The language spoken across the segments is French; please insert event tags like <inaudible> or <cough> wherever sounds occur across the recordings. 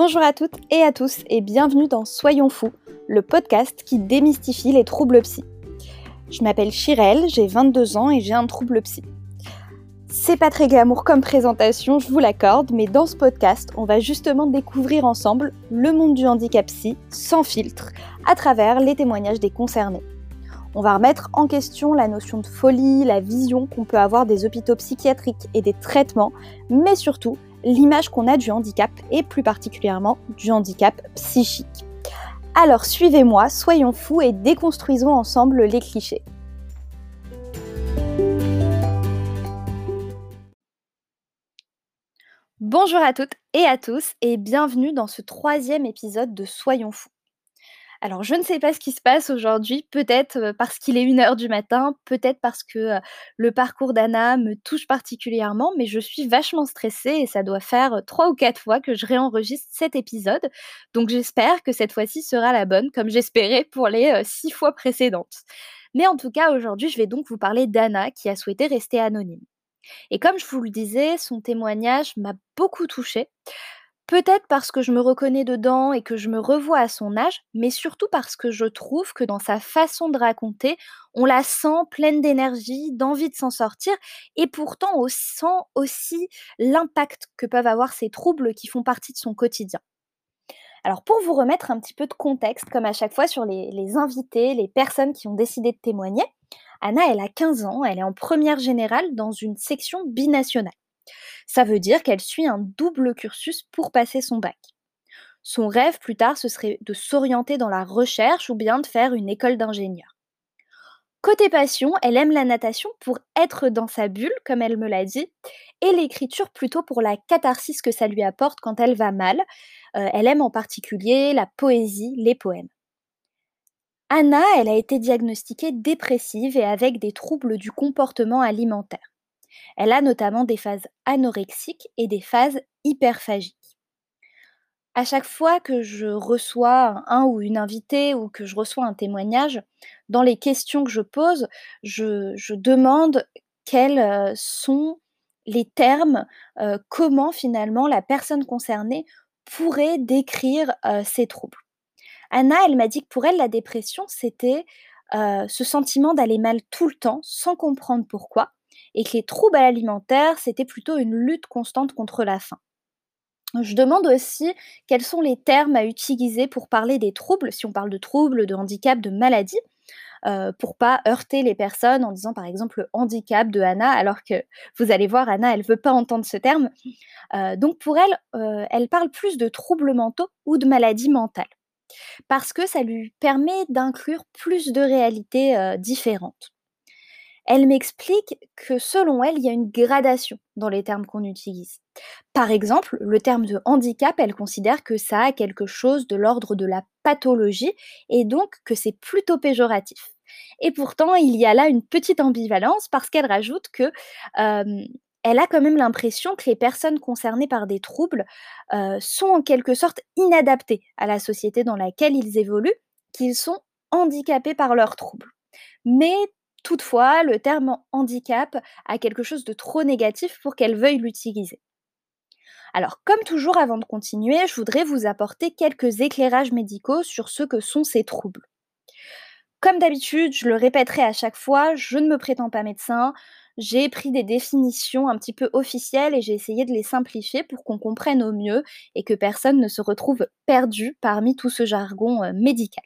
Bonjour à toutes et à tous et bienvenue dans Soyons fous, le podcast qui démystifie les troubles psy. Je m'appelle Chirelle, j'ai 22 ans et j'ai un trouble psy. C'est pas très glamour comme présentation, je vous l'accorde, mais dans ce podcast, on va justement découvrir ensemble le monde du handicap psy sans filtre, à travers les témoignages des concernés. On va remettre en question la notion de folie, la vision qu'on peut avoir des hôpitaux psychiatriques et des traitements, mais surtout l'image qu'on a du handicap et plus particulièrement du handicap psychique. Alors suivez-moi, soyons fous et déconstruisons ensemble les clichés. Bonjour à toutes et à tous et bienvenue dans ce troisième épisode de Soyons fous. Alors, je ne sais pas ce qui se passe aujourd'hui, peut-être parce qu'il est 1h du matin, peut-être parce que le parcours d'Anna me touche particulièrement, mais je suis vachement stressée et ça doit faire 3 ou 4 fois que je réenregistre cet épisode. Donc, j'espère que cette fois-ci sera la bonne, comme j'espérais pour les 6 fois précédentes. Mais en tout cas, aujourd'hui, je vais donc vous parler d'Anna qui a souhaité rester anonyme. Et comme je vous le disais, son témoignage m'a beaucoup touchée. Peut-être parce que je me reconnais dedans et que je me revois à son âge, mais surtout parce que je trouve que dans sa façon de raconter, on la sent pleine d'énergie, d'envie de s'en sortir, et pourtant on sent aussi l'impact que peuvent avoir ces troubles qui font partie de son quotidien. Alors pour vous remettre un petit peu de contexte, comme à chaque fois sur les, invités, les personnes qui ont décidé de témoigner, Anna, elle a 15 ans, elle est en première générale dans une section binationale. Ça veut dire qu'elle suit un double cursus pour passer son bac. Son rêve plus tard, ce serait de s'orienter dans la recherche ou bien de faire une école d'ingénieur. Côté passion, elle aime la natation pour être dans sa bulle, comme elle me l'a dit, et l'écriture plutôt pour la catharsis que ça lui apporte quand elle va mal. Euh, elle aime en particulier la poésie, les poèmes. Anna, elle a été diagnostiquée dépressive et avec des troubles du comportement alimentaire. Elle a notamment des phases anorexiques et des phases hyperphagiques. À chaque fois que je reçois un ou une invitée ou que je reçois un témoignage, dans les questions que je pose, je, demande quels euh, sont les termes, euh, comment finalement la personne concernée pourrait décrire euh, ces troubles. Anna, elle m'a dit que pour elle, la dépression, c'était ce sentiment d'aller mal tout le temps sans comprendre pourquoi, et que les troubles alimentaires, c'était plutôt une lutte constante contre la faim. Je demande aussi quels sont les termes à utiliser pour parler des troubles, si on parle de troubles, de handicap, de maladie, euh, pour pas heurter les personnes en disant par exemple le handicap de Anna, alors que vous allez voir, Anna, elle veut pas entendre ce terme. Euh, donc pour elle, euh, elle parle plus de troubles mentaux ou de maladies mentales, parce que ça lui permet d'inclure plus de réalités euh, différentes elle m'explique que selon elle, il y a une gradation dans les termes qu'on utilise. Par exemple, le terme de handicap, elle considère que ça a quelque chose de l'ordre de la pathologie et donc que c'est plutôt péjoratif. Et pourtant, il y a là une petite ambivalence parce qu'elle rajoute que elle a quand même l'impression que les personnes concernées par des troubles sont en quelque sorte inadaptées à la société dans laquelle ils évoluent, qu'ils sont handicapés par leurs troubles. Mais Toutefois, le terme handicap a quelque chose de trop négatif pour qu'elle veuille l'utiliser. Alors, comme toujours, avant de continuer, je voudrais vous apporter quelques éclairages médicaux sur ce que sont ces troubles. Comme d'habitude, je le répéterai à chaque fois, je ne me prétends pas médecin, j'ai pris des définitions un petit peu officielles et j'ai essayé de les simplifier pour qu'on comprenne au mieux et que personne ne se retrouve perdu parmi tout ce jargon euh, médical.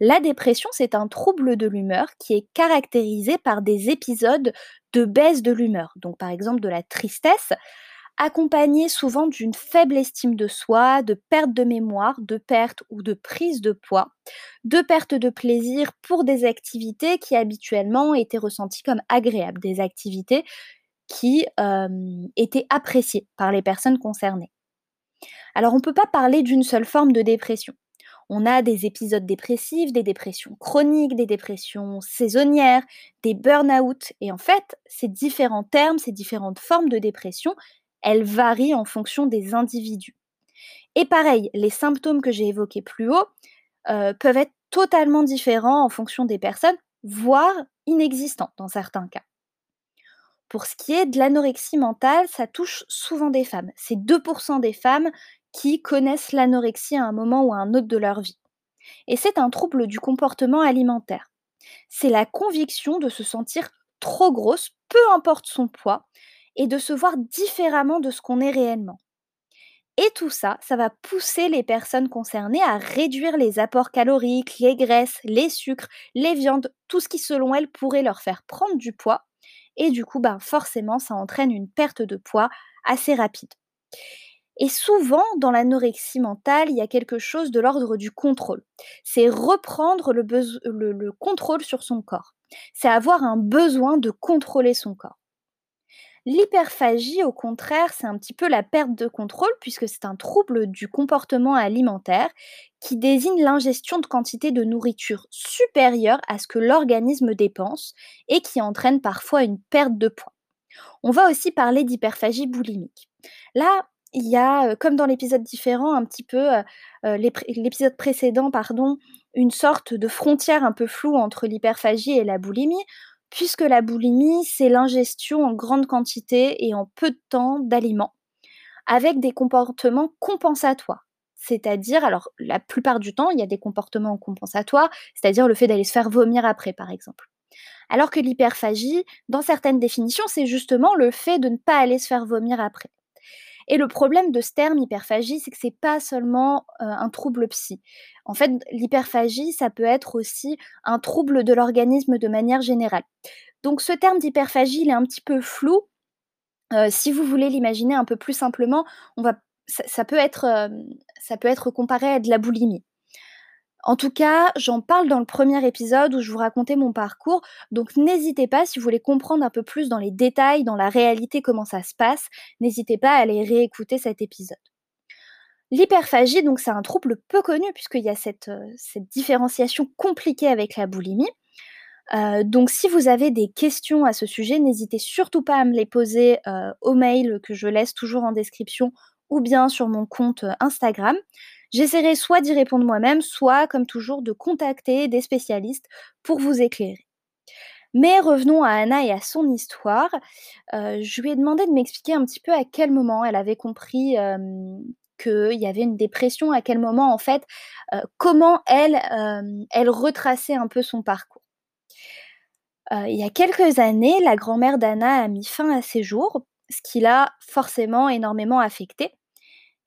La dépression, c'est un trouble de l'humeur qui est caractérisé par des épisodes de baisse de l'humeur, donc par exemple de la tristesse, accompagné souvent d'une faible estime de soi, de perte de mémoire, de perte ou de prise de poids, de perte de plaisir pour des activités qui habituellement étaient ressenties comme agréables, des activités qui étaient appréciées par les personnes concernées. Alors on ne peut pas parler d'une seule forme de dépression. On a des épisodes dépressifs, des dépressions chroniques, des dépressions saisonnières, des burn-out. Et en fait, ces différents termes, ces différentes formes de dépression, elles varient en fonction des individus. Et pareil, les symptômes que j'ai évoqués plus haut euh, peuvent être totalement différents en fonction des personnes, voire inexistants dans certains cas. Pour ce qui est de l'anorexie mentale, ça touche souvent des femmes. C'est 2% des femmes qui connaissent l'anorexie à un moment ou à un autre de leur vie. Et c'est un trouble du comportement alimentaire. C'est la conviction de se sentir trop grosse, peu importe son poids, et de se voir différemment de ce qu'on est réellement. Et tout ça, ça va pousser les personnes concernées à réduire les apports caloriques, les graisses, les sucres, les viandes, tout ce qui selon elles pourrait leur faire prendre du poids. Et du coup, ben, forcément, ça entraîne une perte de poids assez rapide. Et souvent, dans l'anorexie mentale, il y a quelque chose de l'ordre du contrôle. C'est reprendre le, le, contrôle sur son corps. C'est avoir un besoin de contrôler son corps. L'hyperphagie, au contraire, c'est un petit peu la perte de contrôle puisque c'est un trouble du comportement alimentaire qui désigne l'ingestion de quantités de nourriture supérieure à ce que l'organisme dépense et qui entraîne parfois une perte de poids. On va aussi parler d'hyperphagie boulimique. Là, il y a, comme dans l'épisode différent, un petit peu, l'épisode précédent, pardon, une sorte de frontière un peu floue entre l'hyperphagie et la boulimie, puisque la boulimie, c'est l'ingestion en grande quantité et en peu de temps d'aliments, avec des comportements compensatoires. C'est-à-dire, alors la plupart du temps, il y a des comportements compensatoires, c'est-à-dire le fait d'aller se faire vomir après, par exemple. Alors que l'hyperphagie, dans certaines définitions, c'est justement le fait de ne pas aller se faire vomir après. Et le problème de ce terme hyperphagie, c'est que c'est pas seulement un trouble psy. En fait, l'hyperphagie, ça peut être aussi un trouble de l'organisme de manière générale. Donc ce terme d'hyperphagie, il est un petit peu flou. si vous voulez l'imaginer un peu plus simplement, ça, peut être, ça peut être comparé à de la boulimie. En tout cas, j'en parle dans le premier épisode où je vous racontais mon parcours, donc n'hésitez pas, si vous voulez comprendre un peu plus dans les détails, dans la réalité, comment ça se passe, n'hésitez pas à aller réécouter cet épisode. L'hyperphagie, donc c'est un trouble peu connu puisqu'il y a cette, euh, différenciation compliquée avec la boulimie. Euh, donc si vous avez des questions à ce sujet, n'hésitez surtout pas à me les poser euh, au mail que je laisse toujours en description ou bien sur mon compte Instagram. J'essaierai soit d'y répondre moi-même, soit, comme toujours, de contacter des spécialistes pour vous éclairer. Mais revenons à Anna et à son histoire. Euh, je lui ai demandé de m'expliquer un petit peu à quel moment elle avait compris qu'il y avait une dépression, à quel moment, en fait, euh, comment elle, elle retraçait un peu son parcours. Euh, il y a quelques années, la grand-mère d'Anna a mis fin à ses jours, ce qui l'a forcément énormément affectée.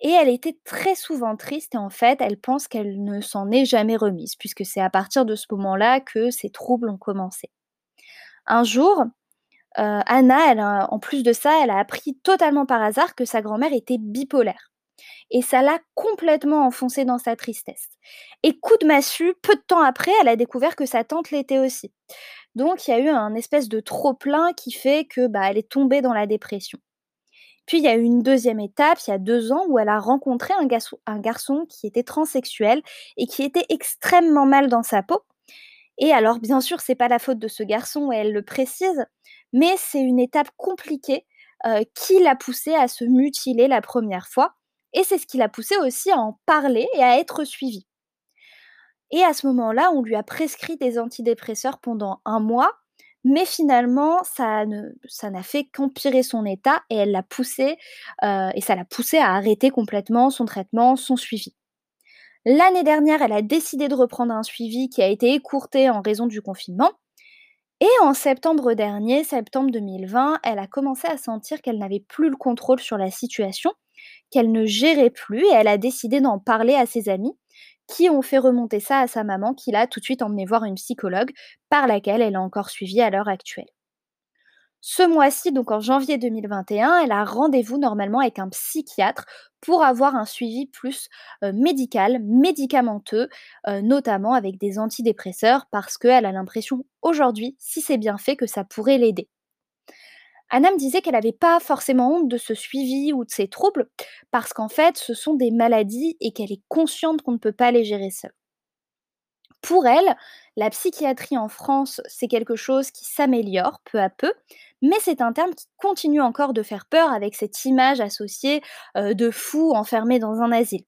Et elle était très souvent triste et en fait, elle pense qu'elle ne s'en est jamais remise, puisque c'est à partir de ce moment-là que ses troubles ont commencé. Un jour, euh, Anna, en plus de ça, elle a appris totalement par hasard que sa grand-mère était bipolaire. Et ça l'a complètement enfoncée dans sa tristesse. Et coup de massue, peu de temps après, elle a découvert que sa tante l'était aussi. Donc il y a eu un espèce de trop-plein qui fait que bah, elle est tombée dans la dépression. Puis il y a eu une deuxième étape, il y a deux ans, où elle a rencontré un garçon, qui était transsexuel et qui était extrêmement mal dans sa peau. Et alors, bien sûr, c'est pas la faute de ce garçon, elle le précise, mais c'est une étape compliquée euh, qui l'a poussé à se mutiler la première fois. Et c'est ce qui l'a poussé aussi à en parler et à être suivi. Et à ce moment-là, on lui a prescrit des antidépresseurs pendant un mois mais finalement, ça n'a fait qu'empirer son état et elle l'a poussé, euh, et ça l'a poussé à arrêter complètement son traitement, son suivi. L'année dernière, elle a décidé de reprendre un suivi qui a été écourté en raison du confinement. Et en septembre dernier, septembre 2020, elle a commencé à sentir qu'elle n'avait plus le contrôle sur la situation, qu'elle ne gérait plus et elle a décidé d'en parler à ses amis qui ont fait remonter ça à sa maman, qui l'a tout de suite emmené voir une psychologue, par laquelle elle a encore suivi à l'heure actuelle. Ce mois-ci, donc en janvier 2021, elle a rendez-vous normalement avec un psychiatre pour avoir un suivi plus euh, médical, médicamenteux, euh, notamment avec des antidépresseurs, parce qu'elle a l'impression aujourd'hui, si c'est bien fait, que ça pourrait l'aider. Anna me disait qu'elle n'avait pas forcément honte de ce suivi ou de ses troubles, parce qu'en fait, ce sont des maladies et qu'elle est consciente qu'on ne peut pas les gérer seule. Pour elle, la psychiatrie en France, c'est quelque chose qui s'améliore peu à peu, mais c'est un terme qui continue encore de faire peur avec cette image associée euh, de fous enfermés dans un asile.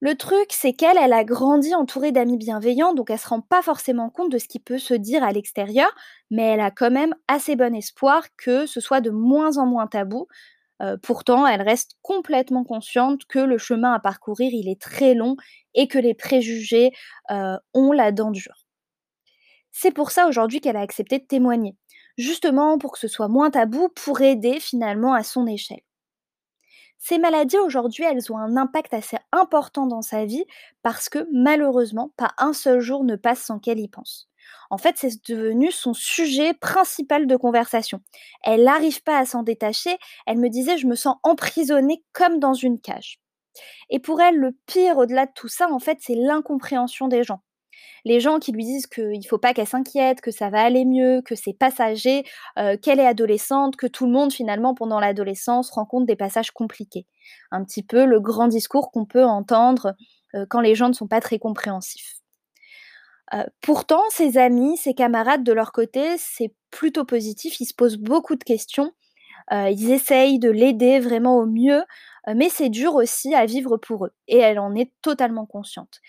Le truc, c'est qu'elle, elle a grandi entourée d'amis bienveillants, donc elle se rend pas forcément compte de ce qui peut se dire à l'extérieur, mais elle a quand même assez bon espoir que ce soit de moins en moins tabou, pourtant, elle reste complètement consciente que le chemin à parcourir, il est très long et que les préjugés ont la dent dure. C'est pour ça aujourd'hui qu'elle a accepté de témoigner, justement pour que ce soit moins tabou, pour aider finalement à son échelle. Ces maladies aujourd'hui, elles ont un impact assez important dans sa vie parce que malheureusement, pas un seul jour ne passe sans qu'elle y pense. En fait, c'est devenu son sujet principal de conversation. Elle n'arrive pas à s'en détacher. Elle me disait, je me sens emprisonnée comme dans une cage. Et pour elle, le pire au-delà de tout ça, en fait, c'est l'incompréhension des gens les gens qui lui disent qu'il ne faut pas qu'elle s'inquiète, que ça va aller mieux, que c'est passager, euh, qu'elle est adolescente, que tout le monde finalement pendant l'adolescence rencontre des passages compliqués. Un petit peu le grand discours qu'on peut entendre euh, quand les gens ne sont pas très compréhensifs. Euh, pourtant, ses amis, ses camarades de leur côté, c'est plutôt positif, ils se posent beaucoup de questions, ils essayent de l'aider vraiment au mieux, mais c'est dur aussi à vivre pour eux, et elle en est totalement consciente.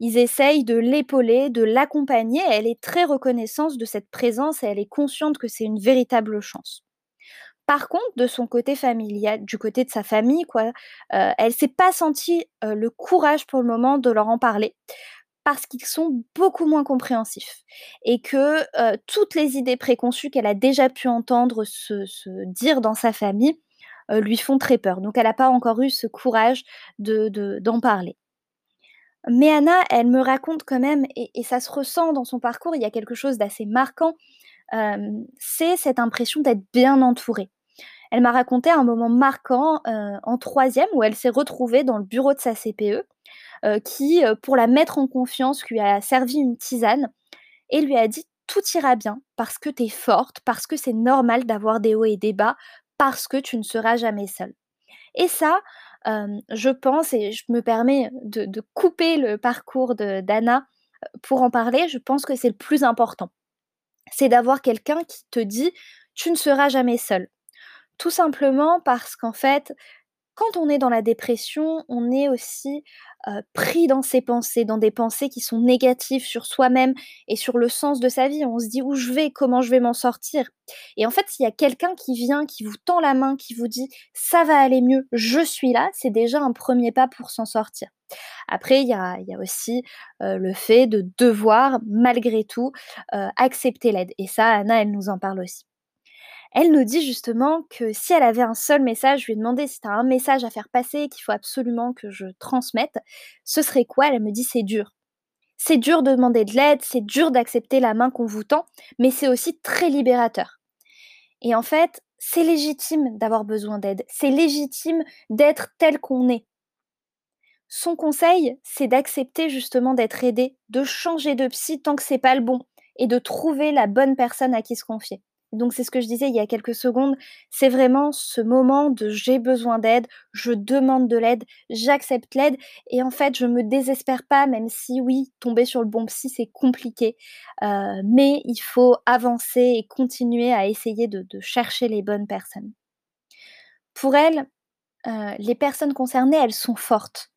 Ils essayent de l'épauler, de l'accompagner. Elle est très reconnaissante de cette présence et elle est consciente que c'est une véritable chance. Par contre, de son côté familial, du côté de sa famille, quoi, euh, elle s'est pas sentie euh, le courage pour le moment de leur en parler parce qu'ils sont beaucoup moins compréhensifs et que euh, toutes les idées préconçues qu'elle a déjà pu entendre se, dire dans sa famille lui font très peur. Donc elle n'a pas encore eu ce courage de, d'en parler. Mais Anna, elle me raconte quand même, et, ça se ressent dans son parcours, il y a quelque chose d'assez marquant, c'est cette impression d'être bien entourée. Elle m'a raconté un moment marquant en troisième où elle s'est retrouvée dans le bureau de sa CPE, qui, pour la mettre en confiance, lui a servi une tisane et lui a dit tout ira bien parce que tu es forte, parce que c'est normal d'avoir des hauts et des bas, parce que tu ne seras jamais seule. Et ça, je pense, et je me permets de, couper le parcours d'Anna pour en parler, je pense que c'est le plus important. C'est d'avoir quelqu'un qui te dit tu ne seras jamais seul. Tout simplement parce qu'en fait, quand on est dans la dépression, on est aussi pris dans ses pensées, dans des pensées qui sont négatives sur soi-même et sur le sens de sa vie. On se dit où je vais, comment je vais m'en sortir. Et en fait, s'il y a quelqu'un qui vient, qui vous tend la main, qui vous dit ça va aller mieux, je suis là, c'est déjà un premier pas pour s'en sortir. Après, il y a, aussi le fait de devoir, malgré tout, accepter l'aide. Et ça, Anna, elle nous en parle aussi. Elle nous dit justement que si elle avait un seul message, je lui ai demandé si tu un message à faire passer qu'il faut absolument que je transmette, ce serait quoi? Elle me dit c'est dur. C'est dur de demander de l'aide, c'est dur d'accepter la main qu'on vous tend, mais c'est aussi très libérateur. Et en fait, c'est légitime d'avoir besoin d'aide, c'est légitime d'être tel qu'on est. Son conseil, c'est d'accepter justement d'être aidé, de changer de psy tant que c'est pas le bon, et de trouver la bonne personne à qui se confier. Donc c'est ce que je disais il y a quelques secondes, c'est vraiment ce moment de j'ai besoin d'aide, je demande de l'aide, j'accepte l'aide et en fait je me désespère pas même si oui, tomber sur le bon psy c'est compliqué, euh, mais il faut avancer et continuer à essayer de, chercher les bonnes personnes. Pour elle, euh, les personnes concernées, elles sont fortes.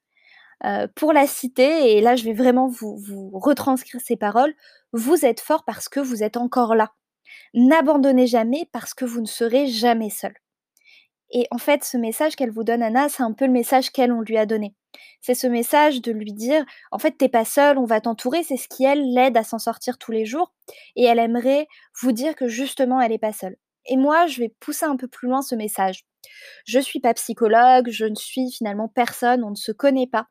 Euh, pour la citer, et là je vais vraiment vous, vous retranscrire ces paroles, vous êtes fort parce que vous êtes encore là. N'abandonnez jamais parce que vous ne serez jamais seul. Et en fait, ce message qu'elle vous donne, Anna, c'est un peu le message qu'elle, on lui a donné. C'est ce message de lui dire, en fait, t'es pas seule, on va t'entourer. C'est ce qui, elle, l'aide à s'en sortir tous les jours. Et elle aimerait vous dire que justement, elle n'est pas seule. Et moi, je vais pousser un peu plus loin ce message. Je suis pas psychologue, je ne suis finalement personne, on ne se connaît pas.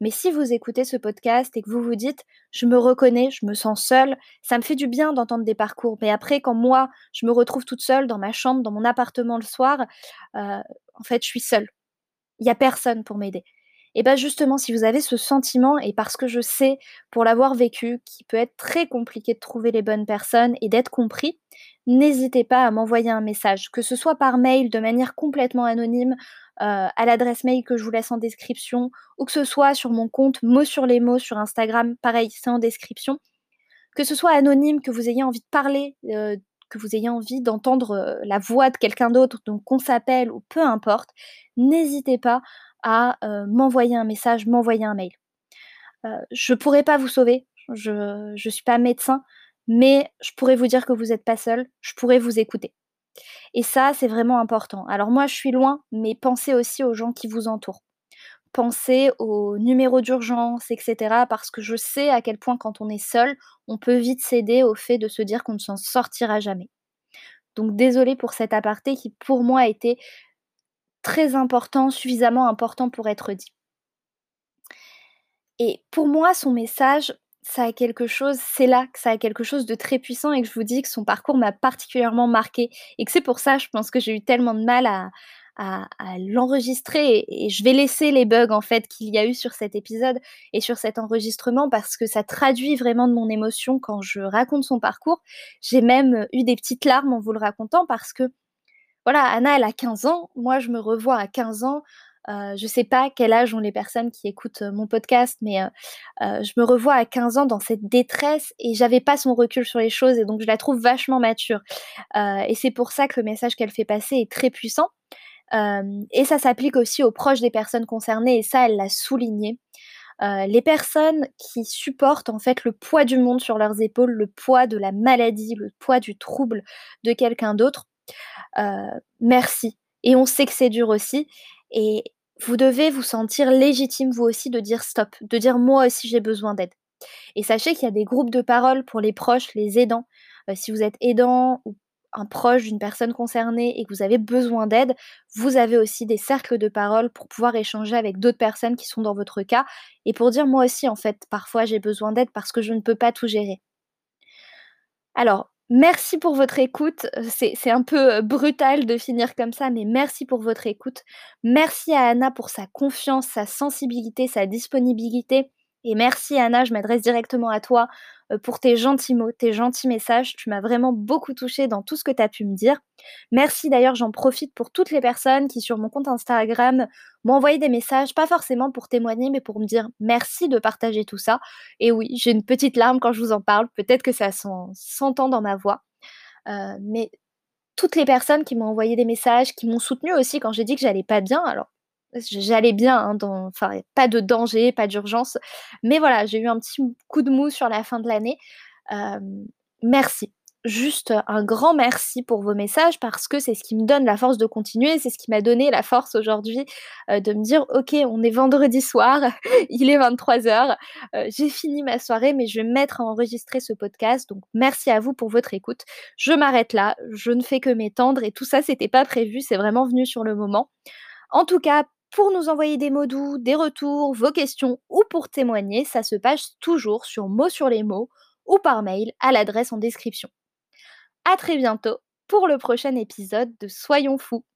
Mais si vous écoutez ce podcast et que vous vous dites, je me reconnais, je me sens seule, ça me fait du bien d'entendre des parcours. Mais après, quand moi, je me retrouve toute seule dans ma chambre, dans mon appartement le soir, euh, en fait, je suis seule. Il n'y a personne pour m'aider. Et bien justement, si vous avez ce sentiment, et parce que je sais, pour l'avoir vécu, qu'il peut être très compliqué de trouver les bonnes personnes et d'être compris, n'hésitez pas à m'envoyer un message, que ce soit par mail de manière complètement anonyme, euh, à l'adresse mail que je vous laisse en description, ou que ce soit sur mon compte mots sur les mots sur Instagram, pareil, c'est en description. Que ce soit anonyme, que vous ayez envie de parler, euh, que vous ayez envie d'entendre euh, la voix de quelqu'un d'autre, donc qu'on s'appelle ou peu importe, n'hésitez pas à m'envoyer un message, m'envoyer un mail. je ne pourrais pas vous sauver, je ne suis pas médecin, mais je pourrais vous dire que vous n'êtes pas seul, je pourrais vous écouter. Et ça, c'est vraiment important. Alors moi, je suis loin, mais pensez aussi aux gens qui vous entourent. Pensez aux numéros d'urgence, et cetera, parce que je sais à quel point quand on est seul, on peut vite céder au fait de se dire qu'on ne s'en sortira jamais. Donc désolée pour cet aparté qui, pour moi, était très important, suffisamment important pour être dit. Et pour moi, son message, ça a quelque chose c'est là que ça a quelque chose de très puissant et que je vous dis que son parcours m'a particulièrement marquée et que c'est pour ça, je pense que j'ai eu tellement de mal à l'enregistrer et et je vais laisser les bugs, en fait, qu'il y a eu sur cet épisode et sur cet enregistrement parce que ça traduit vraiment de mon émotion quand je raconte son parcours. J'ai même eu des petites larmes en vous le racontant parce que, voilà, Anna, elle a 15 ans. Moi, je me revois à 15 ans. Heu, je sais pas quel âge ont les personnes qui écoutent, heu, mon podcast, mais heu, je me revois à 15 ans dans cette détresse et j'avais pas son recul sur les choses et donc je la trouve vachement mature. Et c'est pour ça que le message qu'elle fait passer est très puissant. Et ça s'applique aussi aux proches des personnes concernées et ça, elle l'a souligné. Les personnes qui supportent, en fait, le poids du monde sur leurs épaules, le poids de la maladie, le poids du trouble de quelqu'un d'autre, merci et on sait que c'est dur aussi vous devez vous sentir légitime, vous aussi, de dire: «Stop», de dire: «Moi aussi, j'ai besoin d'aide» et sachez qu'il y a des groupes de parole pour les proches, les aidants. Heu, si vous êtes aidant ou un proche d'une personne concernée et que vous avez besoin d'aide, vous avez aussi des cercles de parole pour pouvoir échanger avec d'autres personnes qui sont dans votre cas et pour dire: «Moi aussi, en fait, parfois, j'ai besoin d'aide parce que je ne peux pas tout gérer». Alors, merci pour votre écoute, heu, c'est un peu, heu, brutal de finir comme ça, mais merci pour votre écoute. Merci à Anna pour sa confiance, sa sensibilité, sa disponibilité et merci Anna, je m'adresse directement à toi, heu, pour tes gentils mots, tes gentils messages. Tu m'as vraiment beaucoup touchée dans tout ce que tu as pu me dire. Merci d'ailleurs, j'en profite pour toutes les personnes qui, sur mon compte Instagram, m'ont envoyé des messages, pas forcément pour témoigner, mais pour me dire: «Merci de partager tout ça» et oui, j'ai une petite larme quand je vous en parle, peut-être que ça s'en s'entend dans ma voix. Heu, mais toutes les personnes qui m'ont envoyé des messages, qui m'ont soutenue aussi quand j'ai dit que j'allais pas bien, alors j'allais bien, hein, dans enfin, pas de danger, pas d'urgence, mais voilà, j'ai eu un petit coup de mou sur la fin de l'année. Merci. Juste un grand merci pour vos messages parce que c'est ce qui me donne la force de continuer, c'est ce qui m'a donné la force aujourd'hui, de me dire: «OK, on est vendredi soir, <laughs> il est 23:00, heu, j'ai fini ma soirée, mais je vais me mettre à enregistrer ce podcast, donc merci à vous pour votre écoute». Je m'arrête là, je ne fais que m'étendre et tout ça, c'était pas prévu, c'est vraiment venu sur le moment. En tout cas, pour nous envoyer des mots doux, des retours, vos questions ou pour témoigner, ça se passe toujours sur Mots sur les mots ou par mail à l'adresse en description. À très bientôt pour le prochain épisode de Soyons fous.